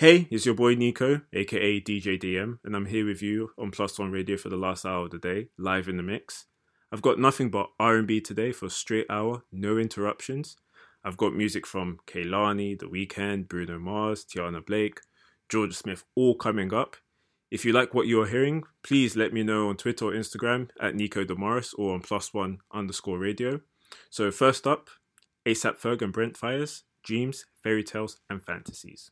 Hey, it's your boy Nico, aka DJ DM, and I'm here with you on Plus One Radio for the last hour of the day, live in the mix. I've got nothing but R&B today for a straight hour, no interruptions. I've got music from Kehlani, The Weeknd, Bruno Mars, Tiana Blake, Jorja Smith, all coming up. If you like what you're hearing, please let me know on Twitter or Instagram at Nico Damaris or on Plus One underscore Radio. So first up, ASAP Ferg and Brent Faiyaz, Dreams, Fairy Tales, and Fantasies.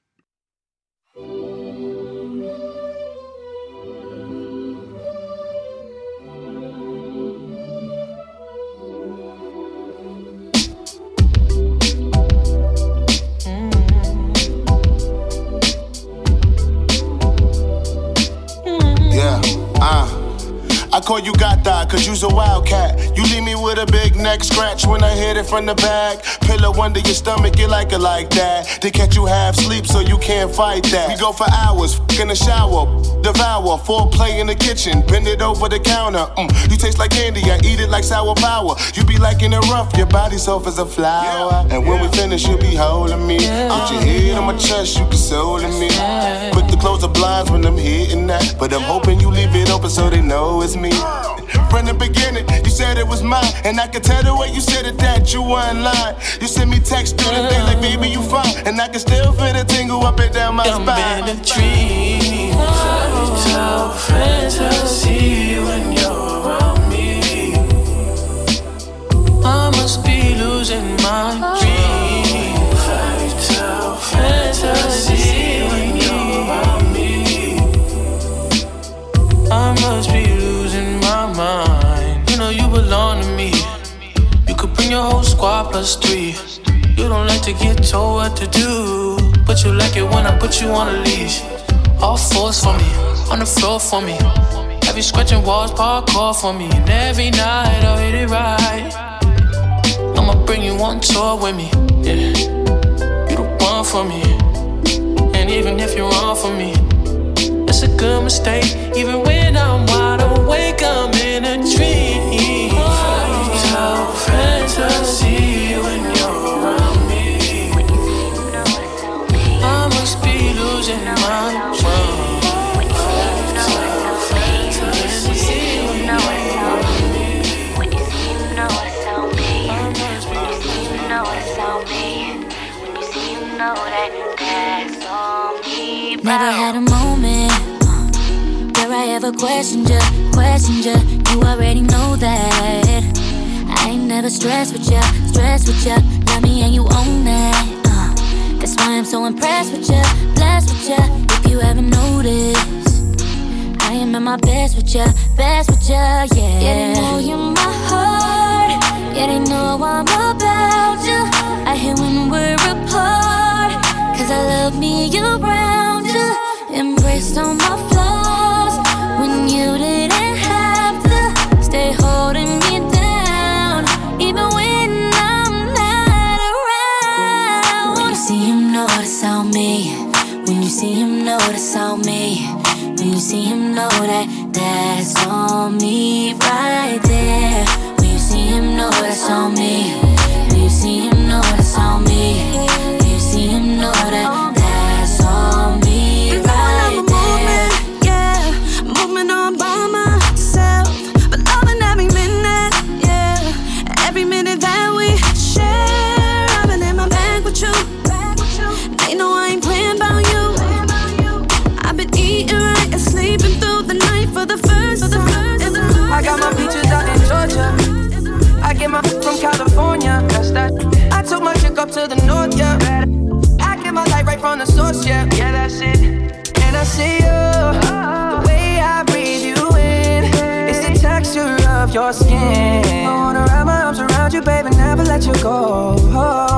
I call you Gata, cause you's a wildcat. You leave me with a big neck scratch when I hit it from the back. Pillow under your stomach, you like it like that. To catch you half sleep so you can't fight that. We go for hours, f- in the shower, devour, foreplay in the kitchen, bend it over the counter. Mm, you taste like candy, I eat it like sour power. You be like in the rough, your body soft as a flower. And when we finish, you be holding me. Put your head on my chest, you consoling me. Quick to close the blinds when I'm hitting that. But I'm hoping you leave it open so they know it's me. From the beginning, you said it was mine. And I can tell the way you said it that you weren't lying. You sent me text through the day like, baby, you fine. And I can still feel the tingle up and down my spine. I'm spine. in a dream, fairy tale fantasy when you're around me. I must be losing my dream, fairy tale fantasy when you're around me. I must be belong to me. You could bring your whole squad plus three. You don't like to get told what to do, but you like it when I put you on a leash. All fours for me, on the floor for me. Have you scratching walls, parkour for me, and every night I'll hit it right. I'ma bring you on tour with me, yeah. You the one for me, and even if you're wrong for me, it's a good mistake. Even when I'm wide awake, I'm in a dream. Never had a moment uh, where I ever questioned you, questioned you. You already know that. I ain't never stressed with you, stressed with you. Love me and you own that. Why I'm so impressed with you, blessed with you. If you ever notice, I am at my best with you, best with you, yeah. Yeah, they know you're my heart. Yeah, they know I'm about you. I hear when we're apart. Cause I love me around you. Embrace all my flaws. When you didn't you see him, notice on me. When you see him, know that that's on me right there. When you see him, know that's on me. When you see him, know that's on me. When you see him, know that that's on me right there. yeah. Moving on by myself. California. That's that. I took my chick up to the north, yeah. I get my light right from the source, yeah. Yeah, that's it. And I see you, the way I breathe you in. It's the texture of your skin. I wanna wrap my arms around you, baby, never let you go.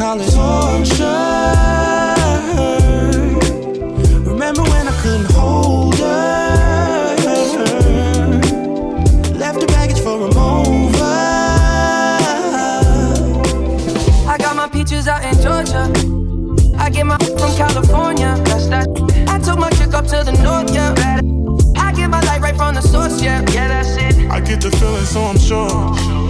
Call it torture. Remember when I couldn't hold her? Left the baggage for a mover. I got my peaches out in Georgia. I get my from California. That's that. I took my chick up to the north, yeah. I get my light right from the source, yeah. Yeah, that's it. I get the feeling, so I'm sure.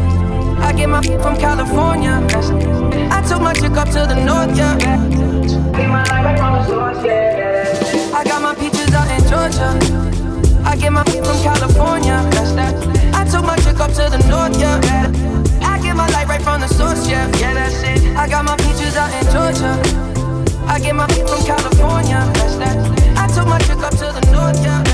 I get my from California. I took my chick up to the north, yeah. I got my peaches out in Georgia. I get my from California. I took my chick up to the north, yeah. I get my light right from the source, yeah. Yeah, that's it. I got my peaches out in Georgia. I get my feet from California. I took my chick up to the north, yeah.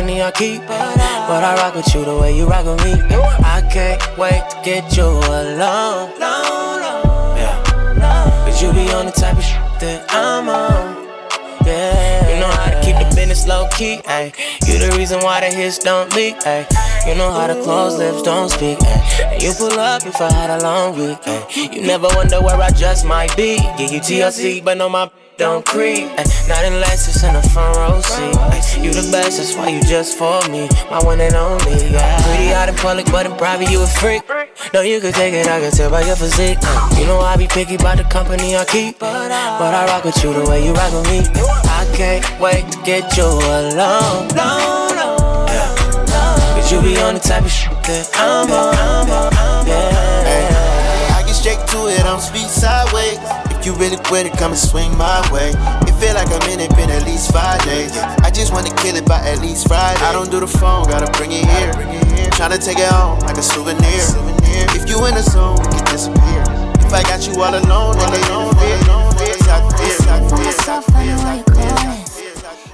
Company I keep, but I rock with you the way you rock with me. I can't wait to get you alone. Yeah, cause you be on the type of shit that I'm on. Yeah, you know how to keep the business low key, ayy. You the reason why the hits don't leak, ayy. You know how to close lips don't speak, ayy. And you pull up if I had a long week, ayy. You never wonder where I just might be. Give you TLC, but no my don't creep. Ay, not unless it's in the front row seat. Ay, you the best, that's why you just for me. My one and only, yeah. Pretty out in public, but in private, you a freak. No, you could take it, I can tell by your physique. You know I be picky about the company I keep. But I rock with you the way you rock with me. I can't wait to get you alone. Yeah. Cause you be on the type of shit that I'm on. i'm on Yeah. I get straight to it, I'm speed sideways. You really quit it, come and swing my way. It feel like I'm in it, been at least five days. I just wanna kill it by at least Friday. I don't do the phone, gotta bring it here. Tryna take it home like a souvenir. If you in the zone, we can disappear. If I got you all alone, all alone, all alone, fear, talk fear.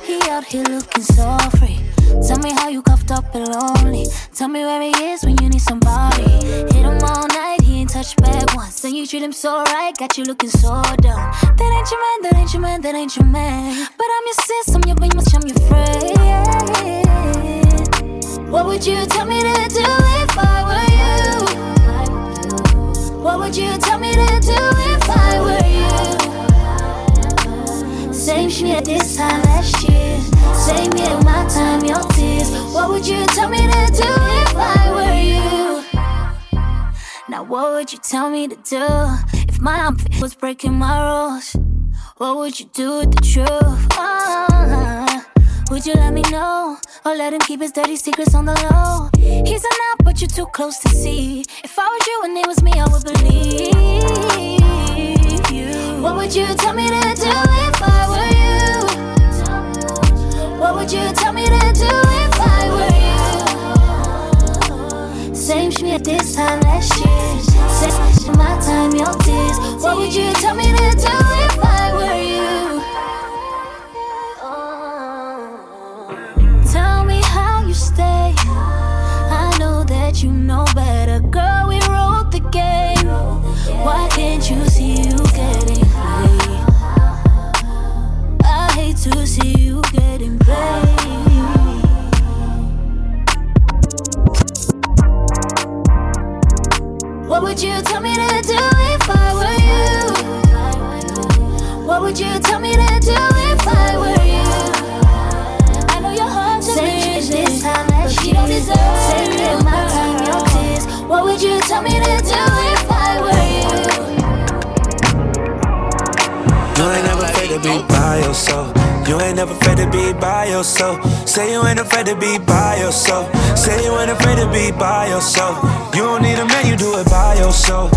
He out here looking so free. Tell me how you cuffed up and lonely. Tell me where he is when you need somebody. Hit him all night, he ain't touched back once. And you treat him so right, got you looking so dumb. That ain't your man, that ain't your man, that ain't your man. But I'm your sis, I'm your must I'm your friend. What would you tell me to do if I were you? What would you tell me to do if I were you? Same shit this time last year. Same year, my time, your tears. What would you tell me to do if I were you? Now, what would you tell me to do if my outfit was breaking my rules? What would you do with the truth? Ah, would you let me know? Or let him keep his dirty secrets on the low? He's a knob, but you're too close to see. If I was you and it was me, I would believe. What would you tell me to do if I were you? What would you tell me to do if I were you? Same shit this time last year. Same my time, your tears. What would you tell me to do if I were you? Uh, tell me how you stay. I know that you know better, girl. We wrote the game. Why can't you see you getting played? I hate to see you getting played. What would you tell me to do if I were you? What would you tell me to do if I were you? I know your heart's this time year. don't deserve Same my time, your tears. What would you tell me to do if I to be by yourself. You ain't never afraid to be by yourself. Say you ain't afraid to be by yourself. Say you ain't afraid to be by yourself. You don't need a man, you do it by yourself.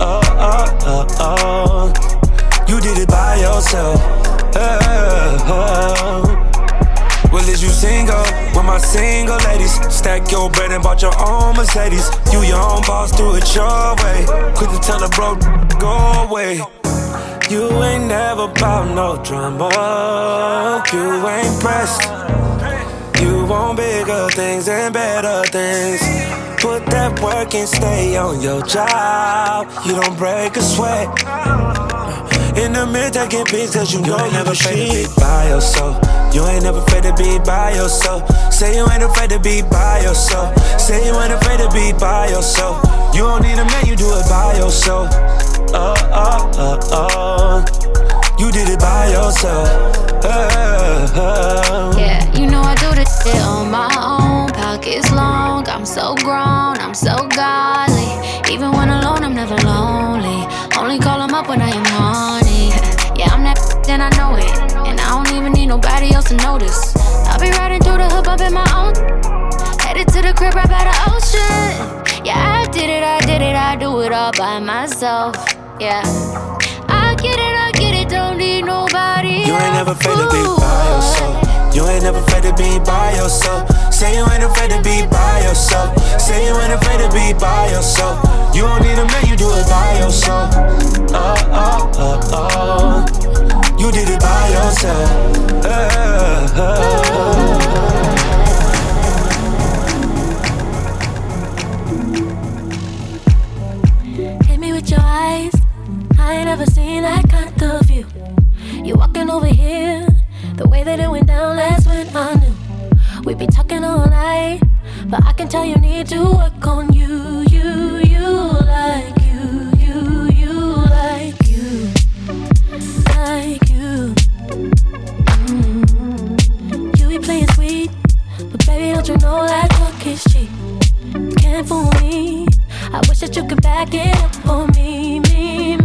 Oh, oh, oh, oh. You did it by yourself. Oh. Well, is you single? With my single ladies. Stack your bread and bought your own Mercedes. You your own boss, do it your way. Quick to tell a bro, go away. You ain't never bout no drama. You ain't pressed. You want bigger things and better things. Put that work and stay on your job. You don't break a sweat. In the mirror taking pics cause you, know you never afraid to be by yourself. You ain't never afraid to be by yourself. Say you ain't afraid to be by yourself. Say you ain't afraid to be by yourself. You don't need a man, you do it by yourself. Oh, oh, oh, oh. You did it by yourself. Oh, oh. Yeah, you know I do this shit on my own. Pockets long, I'm so grown, I'm so godly. Even when alone, I'm never lonely. Only call him up when I am horny. Yeah, I'm that, then I know it. And I don't even need nobody else to notice. I'll be riding through the hood, bumping my own. Headed to the crib right by the ocean. Yeah, I did it, I did it, I do it all by myself. Yeah. I get it, I get it, don't need nobody. You ain't never afraid to be by yourself. You ain't never afraid to be by yourself. Say you ain't afraid to be by yourself. Say you ain't afraid to be by yourself. You don't need a man, you do it by yourself. Oh, oh, oh, oh. You did it by yourself. Uh, uh, uh. You over here, the way that it went down last when I knew we'd be talking all night. But I can tell you need to work on you, you, you like you, you, you like you, like you. Mm-hmm. You be playing sweet, but baby, don't you know that talk is cheap? Can't fool me. I wish that you could back it up for me, me,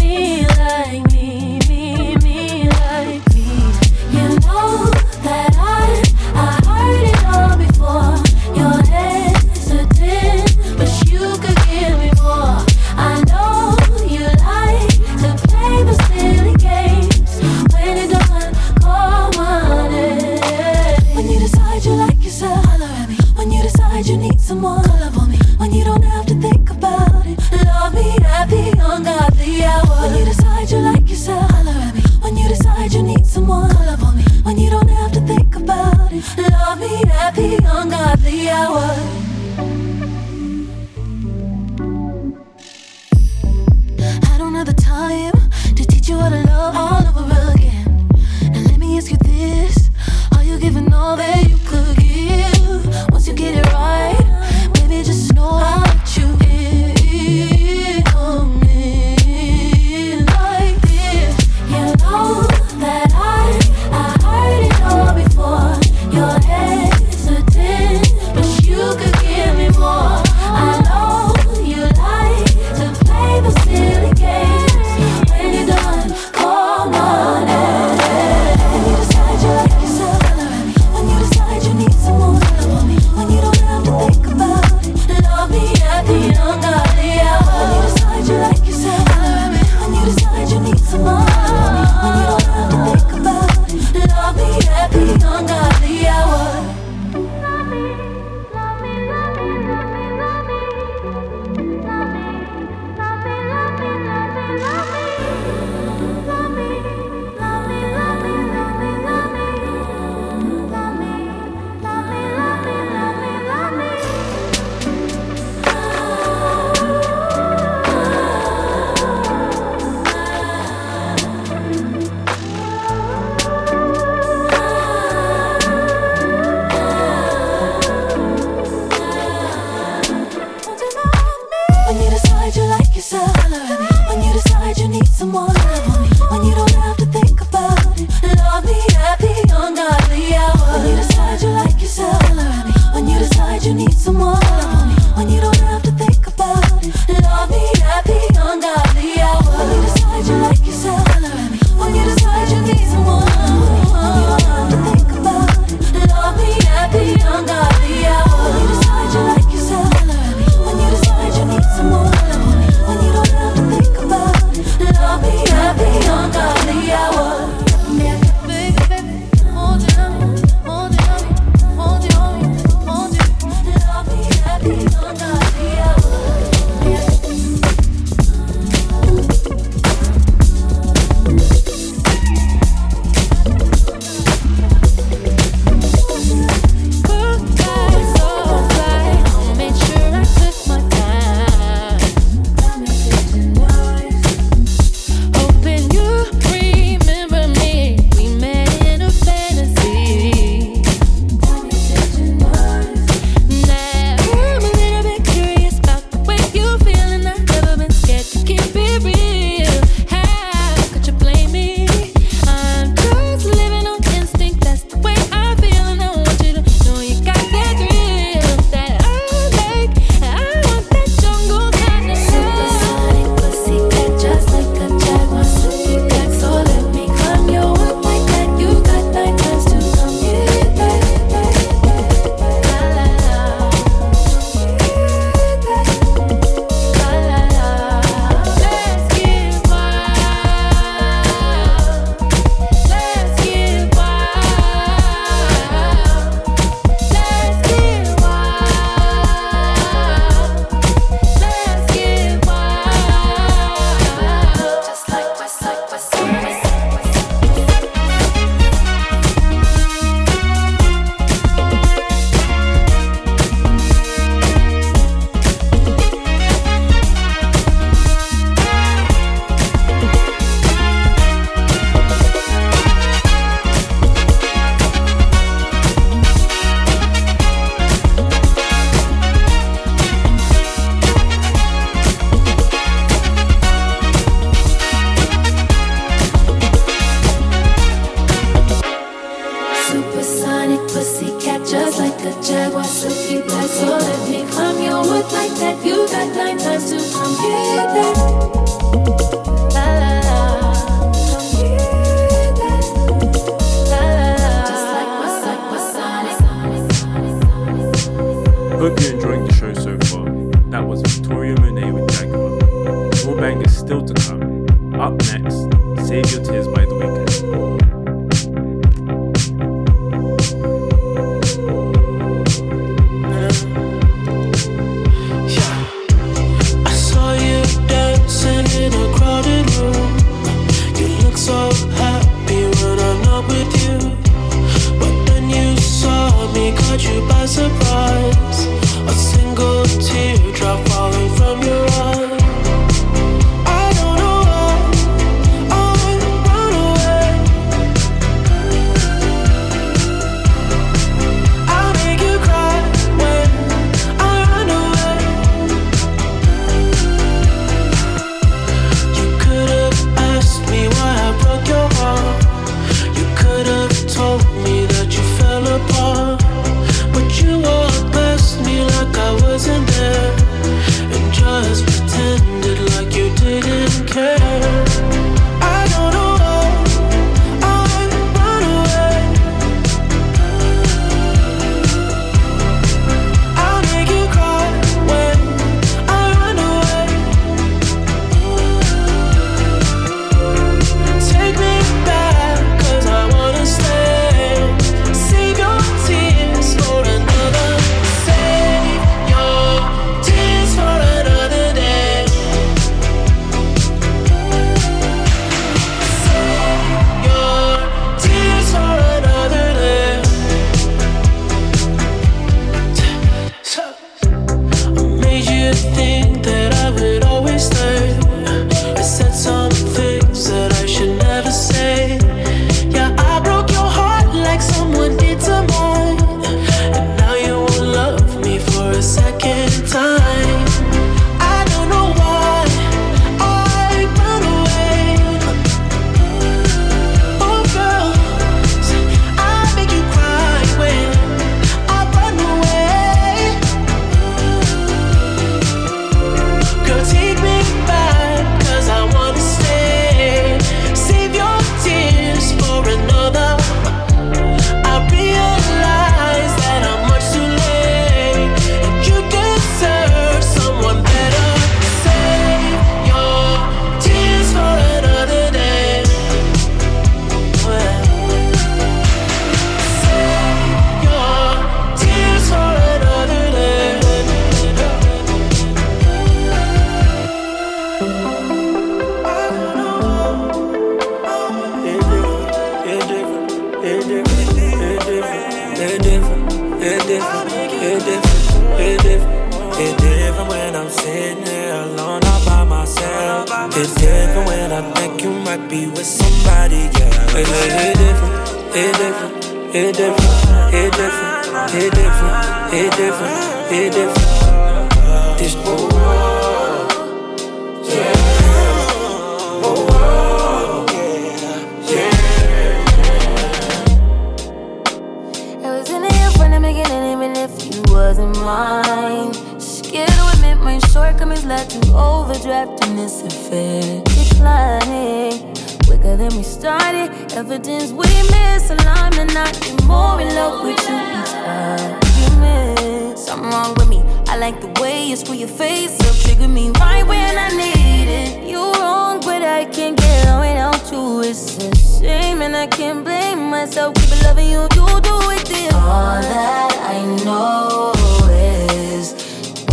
this affair declining quicker than we started. Evidence we misalignment. I get more in love with you each argument. Something wrong with me. I like the way you screw your face up, trigger me right when I need it. You wrong, but I can't get without you. It's a shame, and I can't blame myself. Keep loving you, you do it. this. All that I know is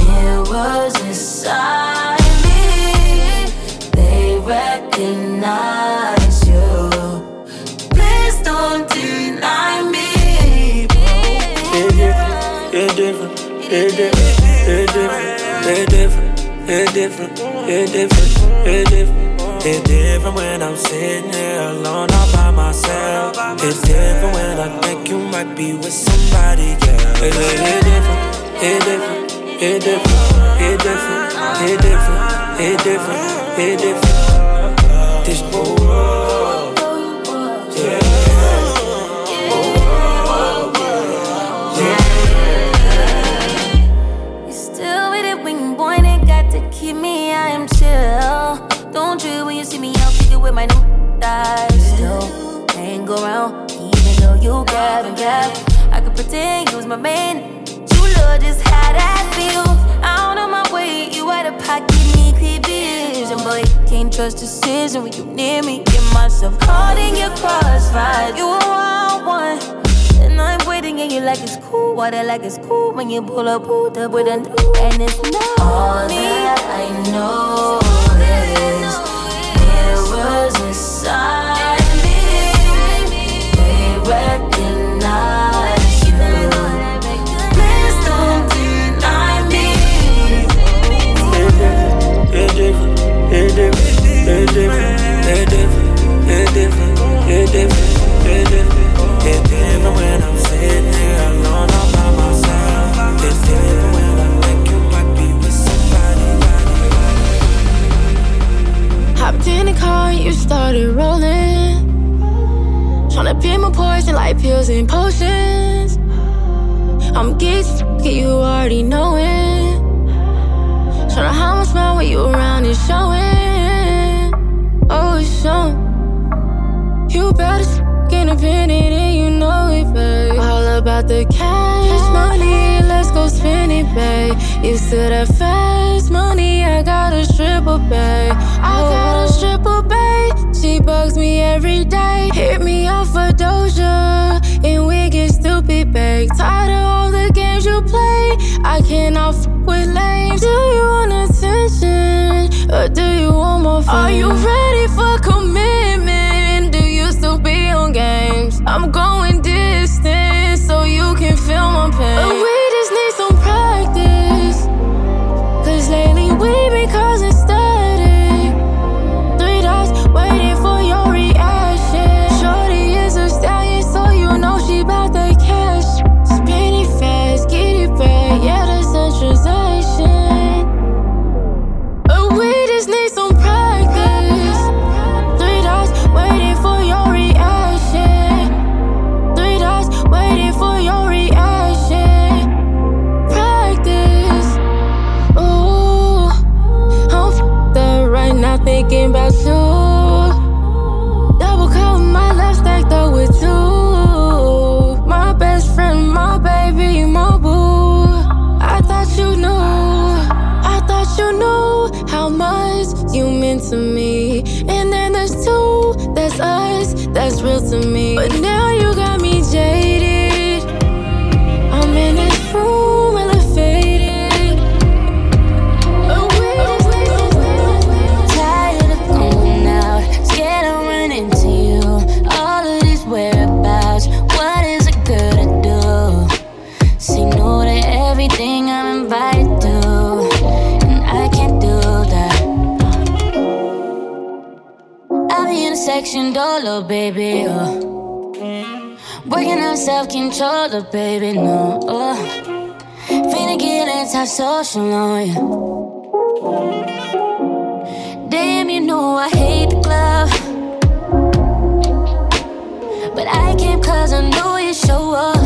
mirrors inside denies you. Please don't deny me. It's different, it's different, it's different, it's different, it's different, it's different, it's different. It's different when I'm sitting here alone all by myself. It's different when I think you might be with somebody, else. It's different, it's different, it's different, it's different, it's different, it's different, it's different this whole world. Yeah. Yeah. You still with it when got to keep me. I am chill. Don't when you see me out with my new thighs. Still hang around even though you grab and. I could pretend you was my man. You love just how that feel. Out of my way, you out of pocket vision, boy can't trust decision when you near me. Get myself caught in your crossfire. You a wild one. And I'm waiting and you like it's cool. Water like it's cool when you pull up, pull up with a new and it's not. Are you ready for commitment? Do you still be on games? I'm going distant so you can feel my pain. ain't told baby, no. Oh. Finna get antisocial on you. Damn, you know I hate the club. But I came cause I know you show up.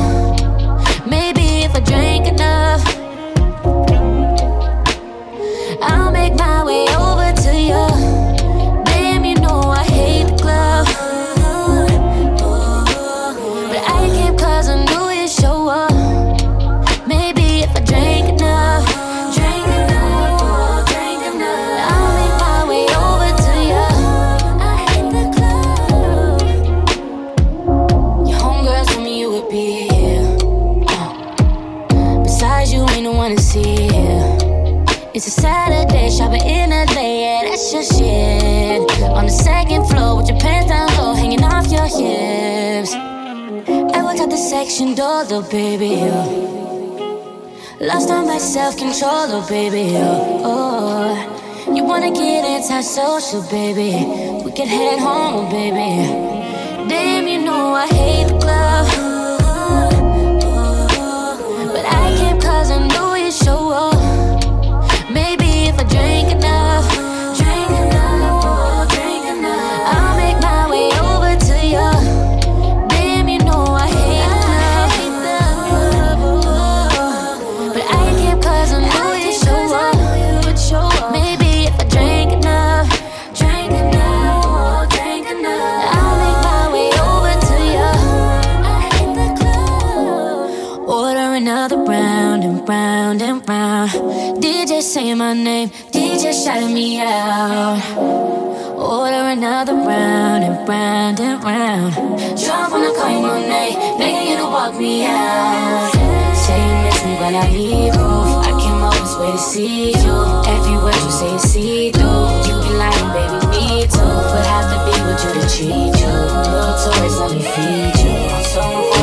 section door, though, baby. Oh. Lost all my self control, oh, baby. Oh. oh. You wanna get antisocial, baby. We can head home, baby. Damn, you know I hate the club. Saying my name, DJ shouting me out. Order another round and round and round. Drunk when I call you my name, begging you to walk me out. Say you miss me, but I leave you. I came all this way to see you. Every word you say is see through. You be lying, baby, me too. Would have to be with you to treat you. Little toys, let me feed you. I'm so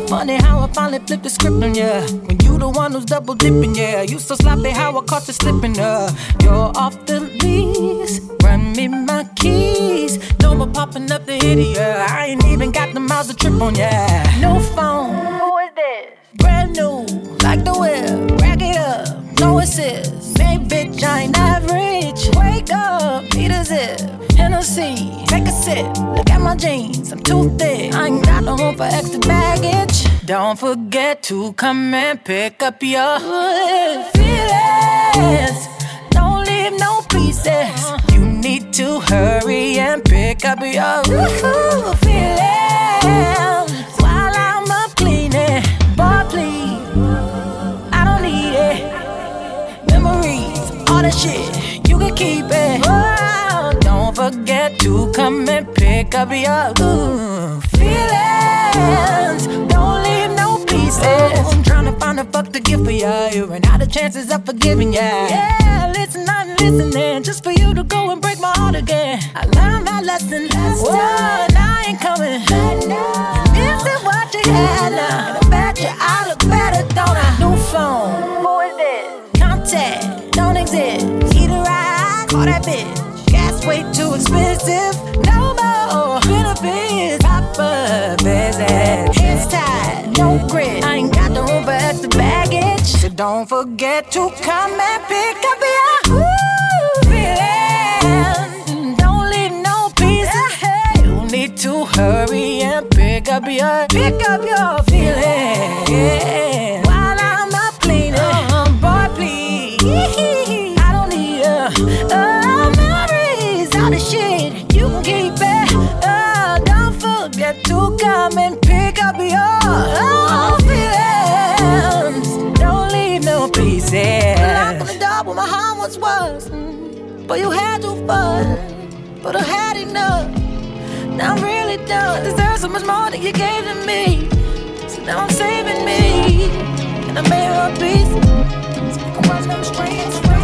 yeah. Funny how I finally flipped the script on ya. When you the one who's double dipping, yeah. You so sloppy how I caught you slipping, uh. You're off the lease, run me my keys. No more popping up the hitty, yeah. I ain't even got the miles to trip on, yeah. No phone, who is this? Brand new, like the whip, rack it up, no assist. Hey, bitch, I ain't average. Wake up, need a zip. Hennessy, take a sip. Look at my jeans, I'm too thick. I ain't got no room for extra baggage. Don't forget to come and pick up your feelings. Don't leave no pieces. You need to hurry and pick up your feelings while I'm up cleaning. Boy, please, I don't need it memories, all that shit, you can keep it. Oh, forget to come and pick up your ooh, feelings. Don't leave no pieces. I'm trying to find a fuck to give for ya. You ran out of chances of forgiving ya. Yeah, listen, I'm listening just for you to go and break my heart again. I learned my lesson last time. I ain't coming. This is what you had now. I bet you I look better, don't I? New phone. Who is this? Contact. Don't exist. Either I call that bitch. Way too expensive. No more benefits. Proper visit. Hands tied. No grit. I ain't got the room for extra baggage. So don't forget to come and pick up your ooh, feelings. Don't leave no pieces. You need to hurry and pick up your pick up your But you had too fun, but I had enough. Now I'm really done. Deserve so much more than you gave to me. So now I'm saving me, and I made her a piece. So you can watch them strange, strange,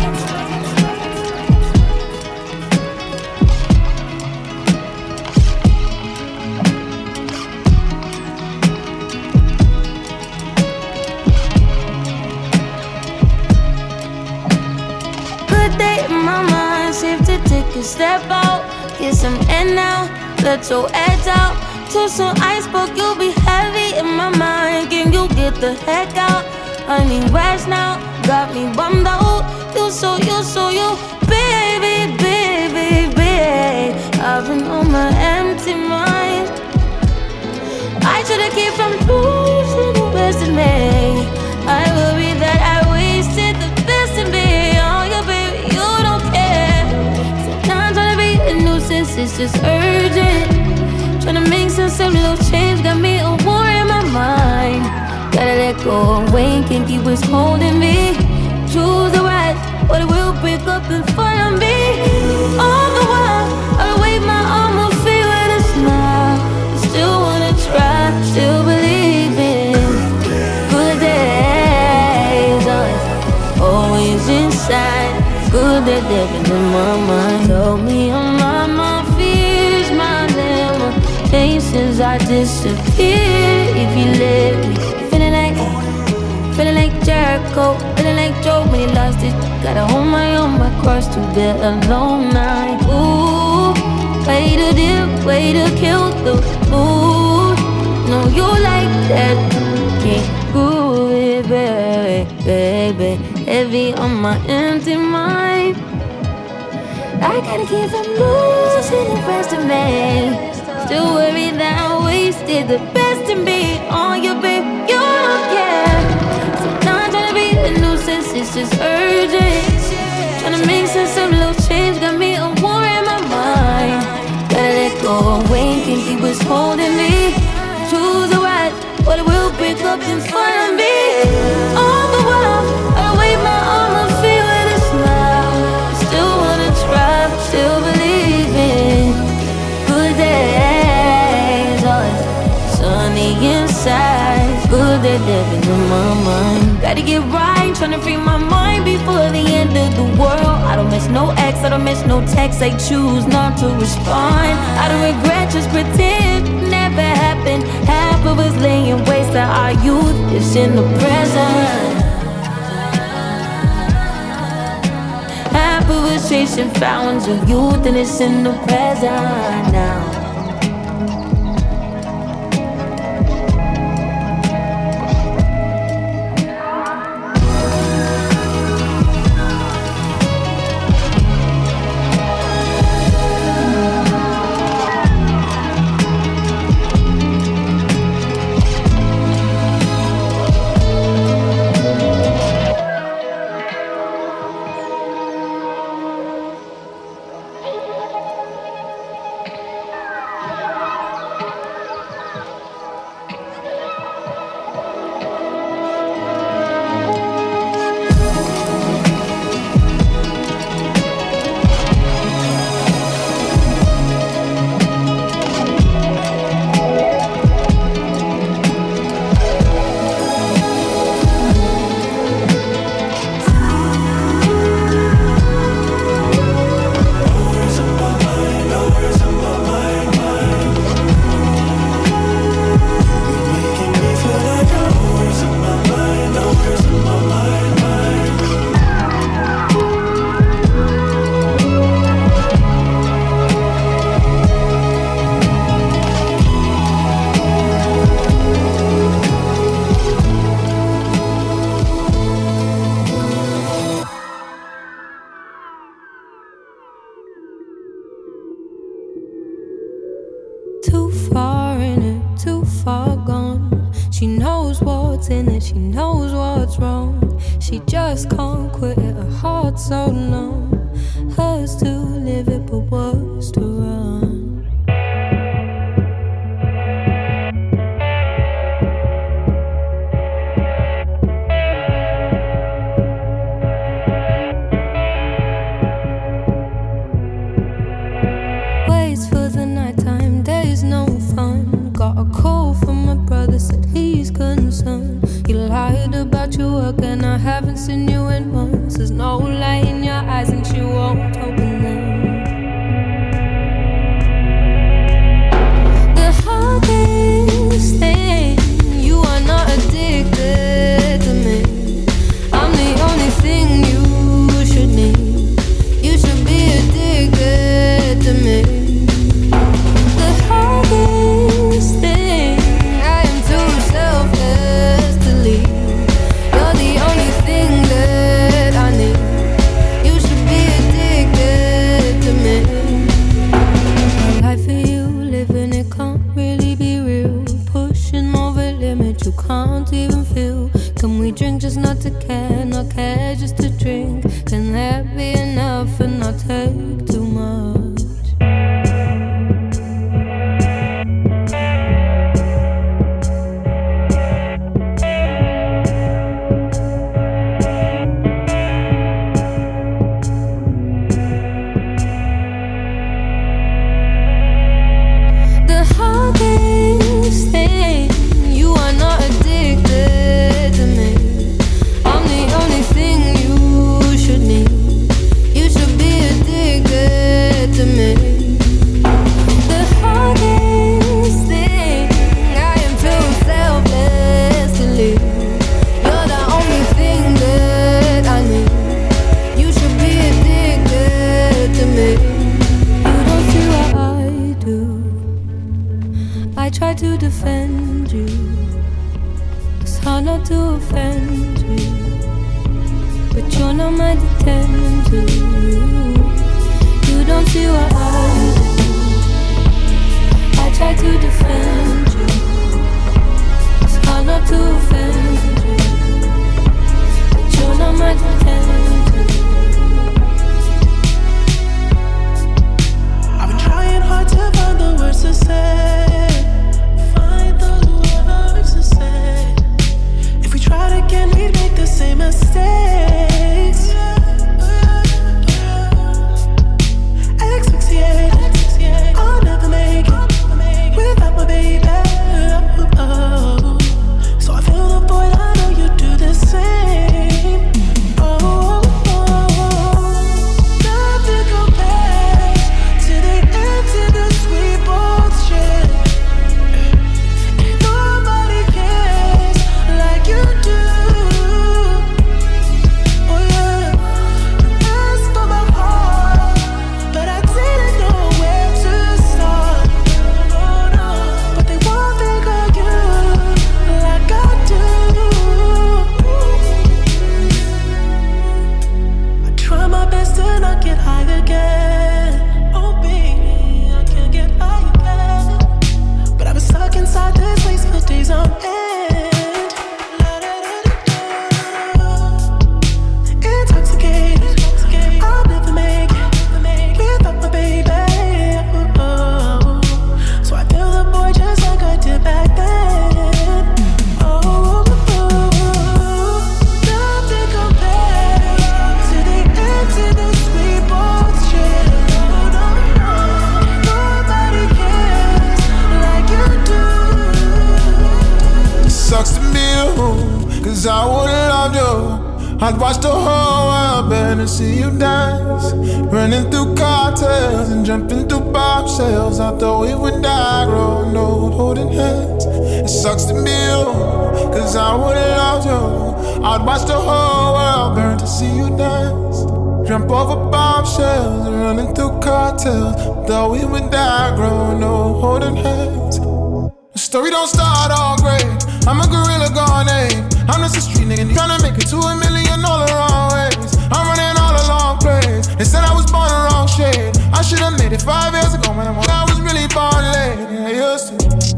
a step out. Get some air now, let your edge out. Till some iceberg, you'll be heavy in my mind. Can you get the heck out? I need rest now, got me bummed out. You so, you so, you, baby, baby, baby. I've been on my empty mind. I should've keep from losing just urgent. Trying to make of little change got me a war in my mind. Gotta let go away, can't keep what's holding me. Choose the right, but it will break up front of me. All the while, I'll wave my arm and feel with a smile. Still wanna try, still believe in good days. Always inside, good that they've in my mind. Disappear if you let me. Feeling like, feeling like Jericho, feeling like Joe when he lost it. Gotta hold my own, my cross to the alone night. Ooh, way to dip, way to kill the mood. No, you like that. Can't groove it, baby, baby. Heavy on my empty mind. I gotta keep from losing the rest of me. Still worry that I wasted the best to be on your babe. You don't care. So I'm trying to be the nuisance. It's just urgent. Trying to make sense of little change. Got me a war in my mind. Gotta let go away. Can't keep what's holding me. Choose a right, but it will break up in front of me. All living in my mind. Gotta get right, tryna free my mind before the end of the world. I don't miss no ex, I don't miss no text. I choose not to respond. I don't regret, just pretend never happened. Half of us laying waste to our youth. It's in the present. Half of us chasing fountains of youth, and it's in the present now.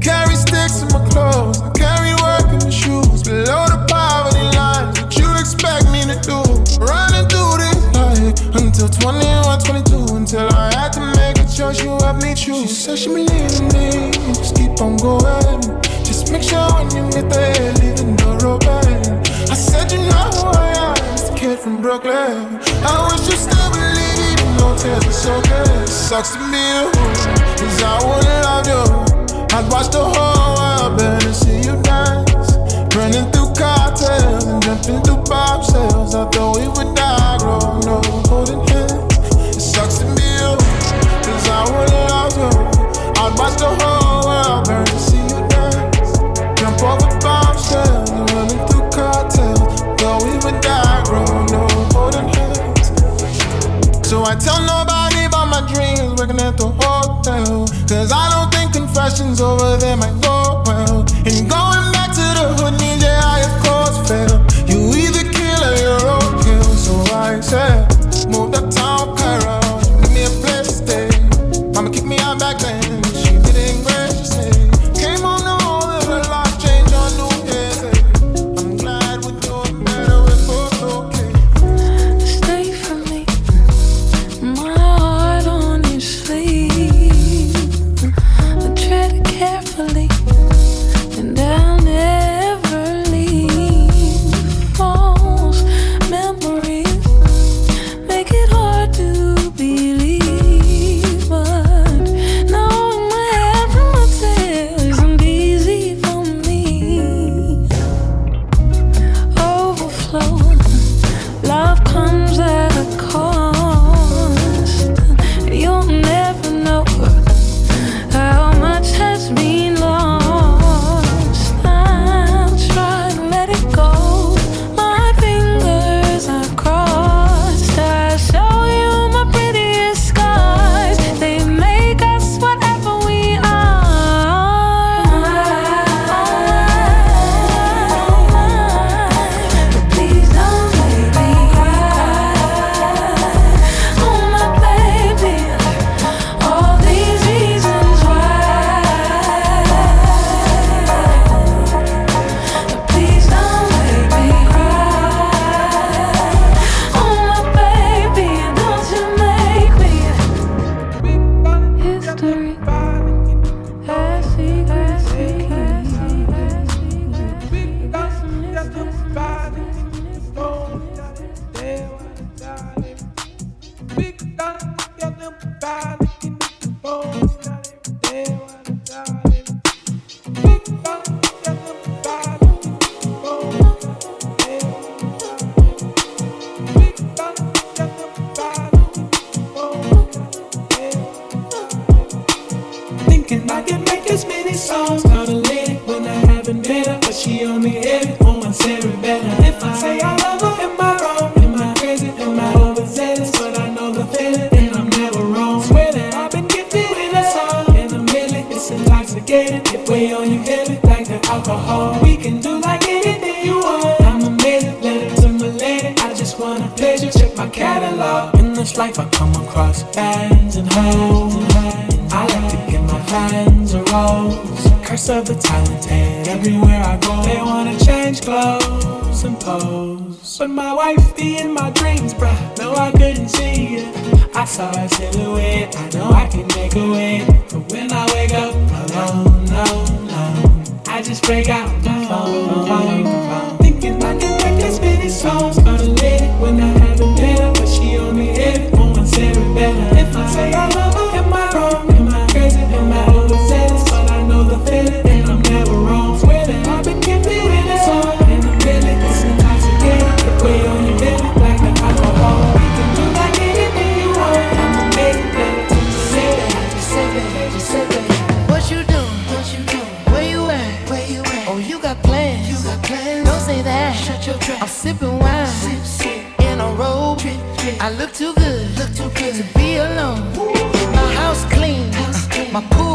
Carry sticks in my clothes. I carry work in the shoes below the poverty line. What you expect me to do? Running through this life until 21, 22. Until I had to make a choice, you helped me choose. She said she believe in me. Just keep on going. Just make sure when you get there, leave the door open. I said you know who I am. Just a kid from Brooklyn. I wish you still believe even though tears are so good. Sucks to be you, cause I would've loved you. I'd watch the whole world burn and see you dance. Running through cartels and jumping through bombshells. I thought we would die, growing old, holding hands. It sucks to be you, cause I would've loved you. I'd watch the whole world burn to see you dance. Jump over bombshells and running through cartels. Thought we would die, growing old, holding hands. So I tell nobody about my dreams, working at the hotel. Cause I don't confessions over there might go well. Some and pose. But my wife be in my dreams, bruh. No, I couldn't see you. I saw a silhouette. I know I can make a way. But when I wake up alone, no, no, I just break out my phone, phone, phone. Thinking I can make as many songs, but a when I I look too good, look too good to be alone. My house clean, my pool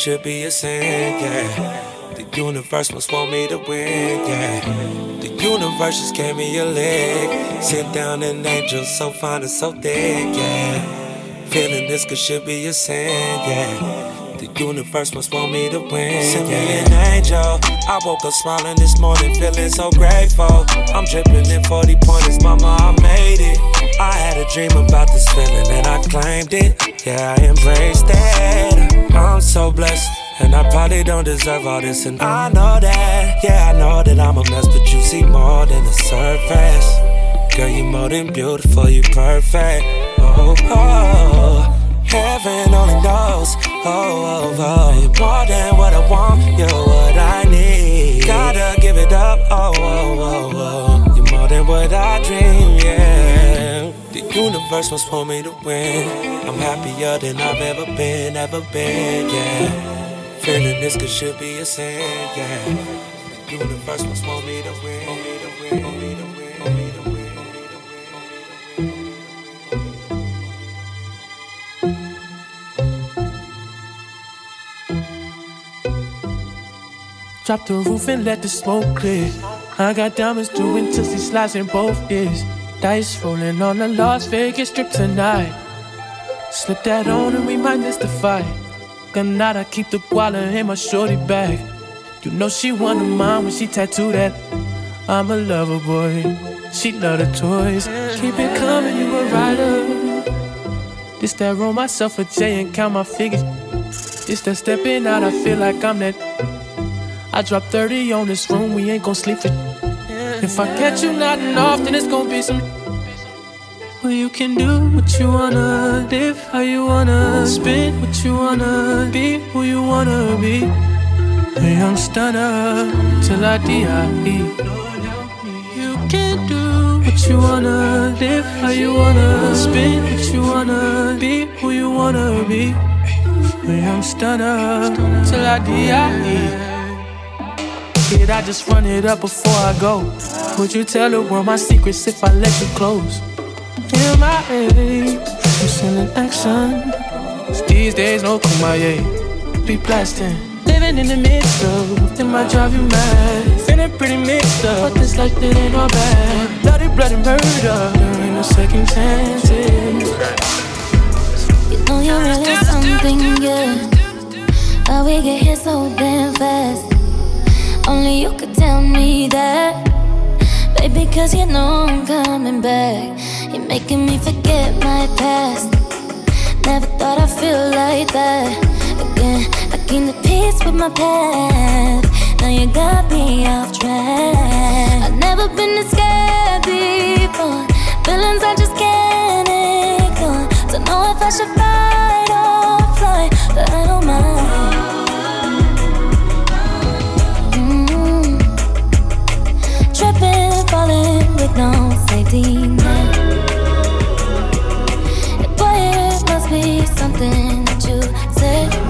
should be a sin, yeah. The universe must want me to win, yeah. The universe just gave me a leg. Sit down an angel so fine and so thick, yeah. Feeling this could should be a sin, yeah. The universe must want me to win. Send yeah. me an angel. I woke up smiling this morning, feeling so grateful. I'm dripping in 40 pointers, mama, I made it. I had a dream about this feeling and I claimed it. Yeah, I embraced it. I'm so blessed. And I probably don't deserve all this, and I know that. Yeah, I know that I'm a mess, but you see more than the surface. Girl, you more than beautiful, you perfect. Oh, oh, heaven only knows. Oh, oh, oh, you're more than what I want, you're what I need. Gotta give it up. Oh, oh, oh, oh, you're than what I dream, yeah. The universe must for me to win. I'm happier than I've ever been, ever been, yeah. Feeling this could should be a sin, yeah. The universe want me me want me to win. Drop the roof and let the smoke clear. I got diamonds doing tootsie slides in both ears. Dice rolling on the Las Vegas strip tonight. Slip that on and we might miss the fight. Ganada keep the guala in my shorty bag. You know she of mine when she tattooed that. I'm a lover boy. She love the toys. Keep it coming, you a rider. This that roll myself a J and count my figures. This that stepping out, I feel like I'm that. I drop 30 on this room, we ain't gon' sleep. If I catch you nodding off, then it's gon' be some. Well, you can do what you wanna, live how you wanna, spin what you wanna, be who you wanna be. A young stunner till I die. You can do what you wanna, live how you wanna, spin what you wanna, be who you wanna be. A young stunner till I die. Did I just run it up before I go? Would you tell the world my secrets if I let you close? In my head, you sending action. These days, no kumaye. Be blasting. Living in the midst of, it might drive you mad. Feeling pretty mixed up, but this life it ain't all bad. Bloody, bloody murder. There ain't no second chances. You know you're really something good. How we get here so damn fast. Only you could tell me that. Baby, cause you know I'm coming back. You're making me forget my past. Never thought I'd feel like that again. I gained the peace with my path. Now you got me off track. I've never been this scared before. Feelings I just can't ignore. Don't know if I should fight or fly, but I don't mind. Safety net. Boy, it must be something that you said.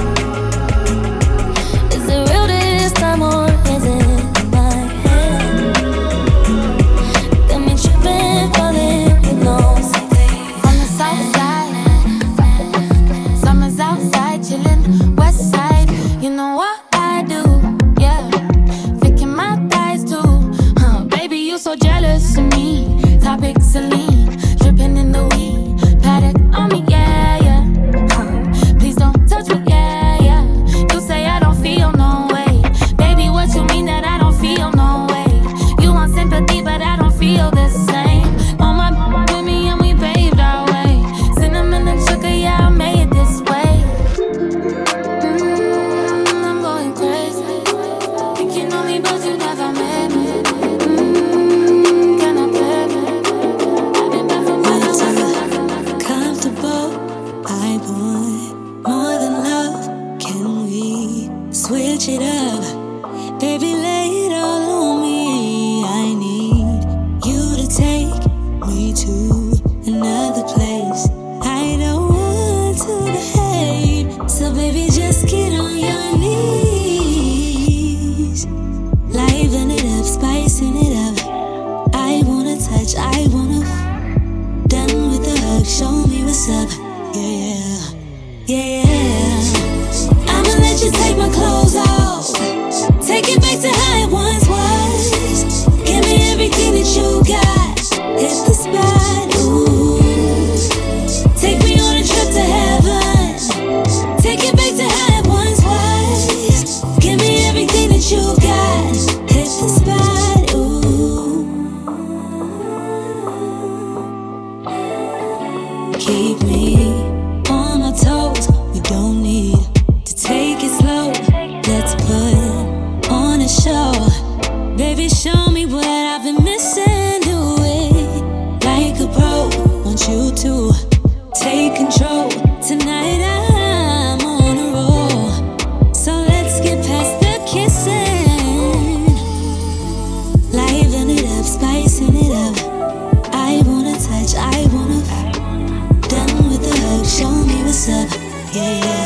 Yeah,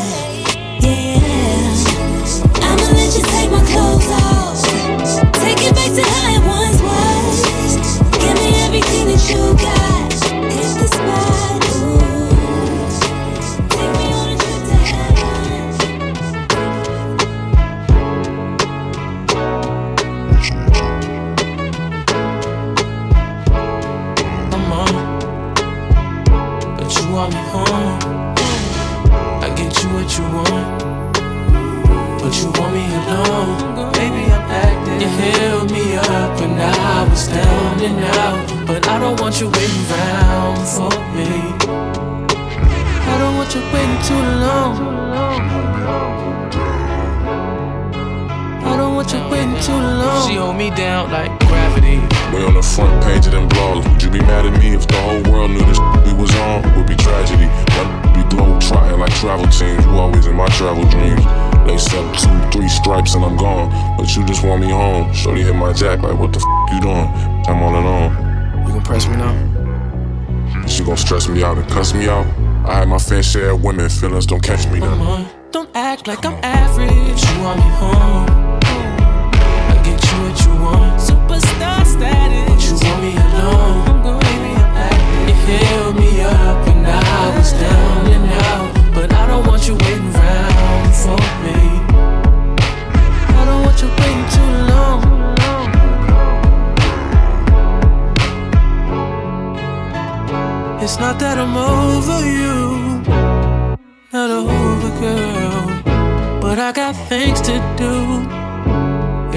Feelings don't catch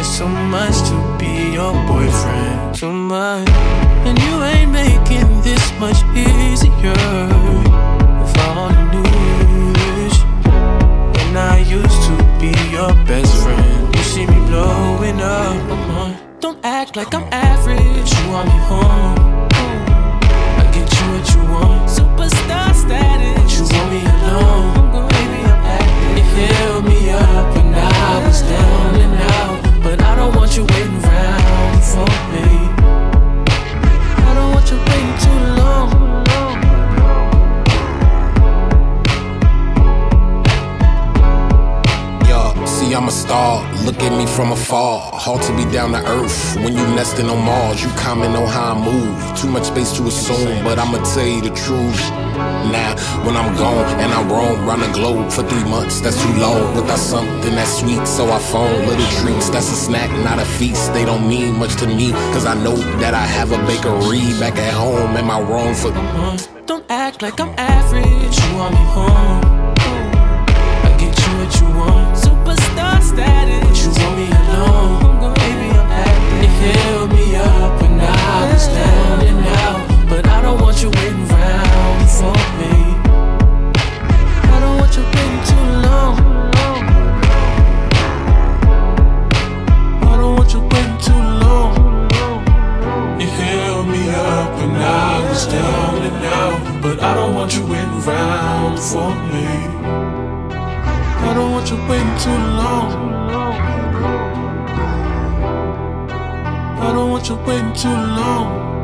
so much to be your boyfriend, too much, and you ain't making this much easier. If I only knew when I used to be your best friend, you see me blowing up. Don't act like I'm average. You want me home. I get you what you want. Superstar status. Star. Look at me from afar. Hard to be down to earth when you nesting on Mars. You comment on how I move. Too much space to assume, but I'ma tell you the truth. Now, when I'm gone and I roam round the globe for three months, that's too long. Without something that's sweet, so I phone little treats. That's a snack, not a feast. They don't mean much to me, cause I know that I have a bakery back at home. Am I wrong for Don't act like I'm average. You want me home. I get you what you want. Status. But you want me alone. Baby, I'm acting. You held me up when I was down and out. But I don't want you waiting around for me. I don't want you waiting too long. I don't want you waiting too long. You held me up when I was down and out. But I don't want you waiting around for me. I don't want you waiting too long. I don't want you waiting too long.